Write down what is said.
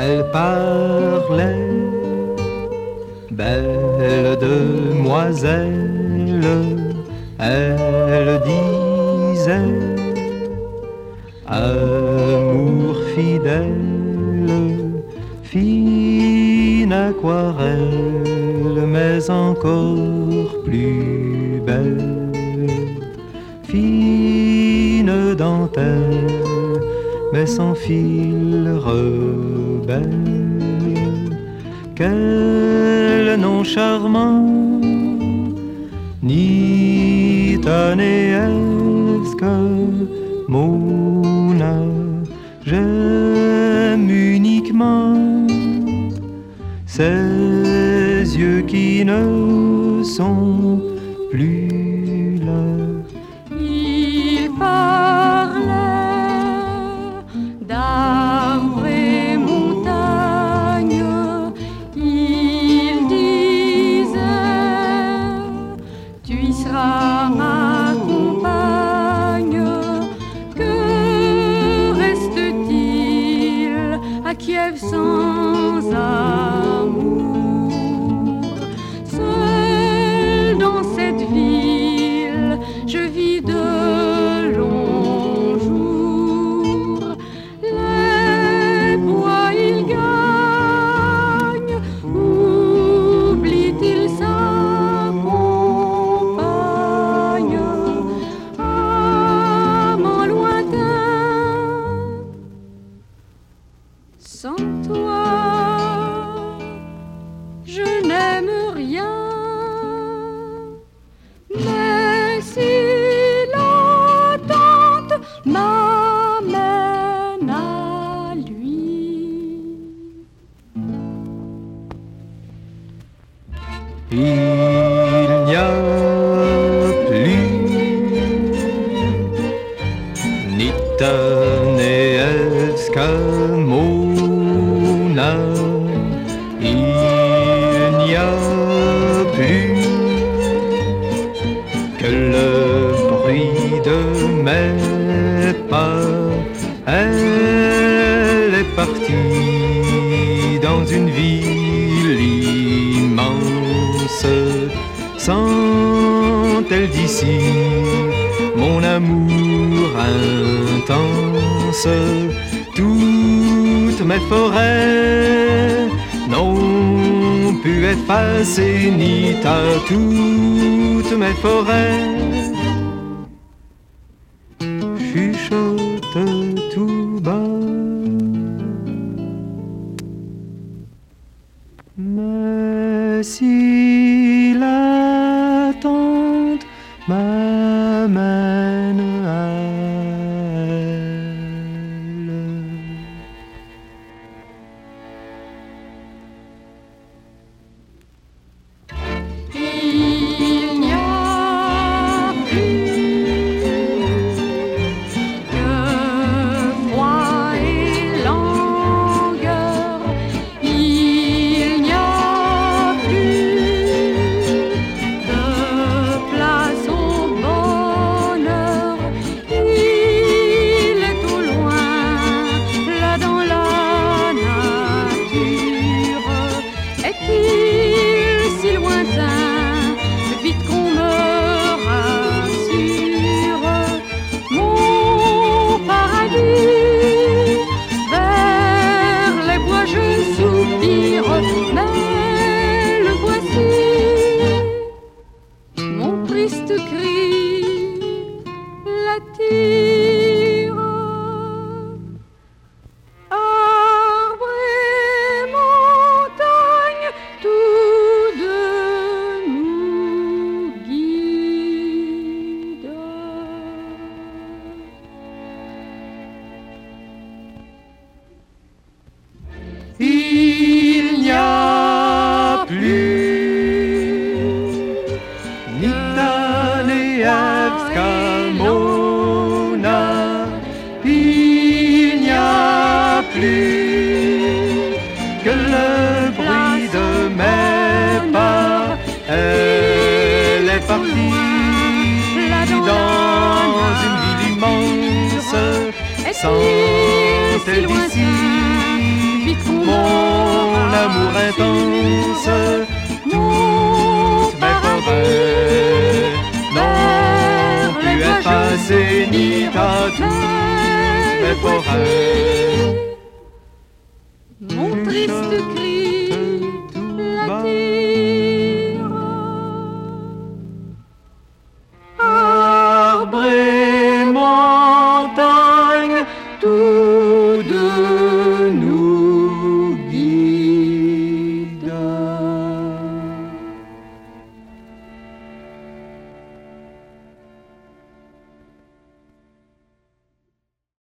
elle parlait, belle demoiselle, elle disait, amour fidèle, fine aquarelle, mais encore plus belle, fine dentelle, mais sans fil rebelle. Quel nom charmant, ni que Mona, j'aime uniquement ces yeux qui ne sont plus Kiev sans amour Partie dans une ville immense. Sent-elle d'ici mon amour intense? Toutes mes forêts n'ont pu effacer ni ta toutes mes forêts Mais plus ni Tanevska Mona. Il n'y a plus que le bruit de mes pas. Elle est partie dans une ville immense. Sans d'ici, d'amour intense. Mon Mes forêts n'ont plus être un zénith à toutes mes forêts. Mon triste cri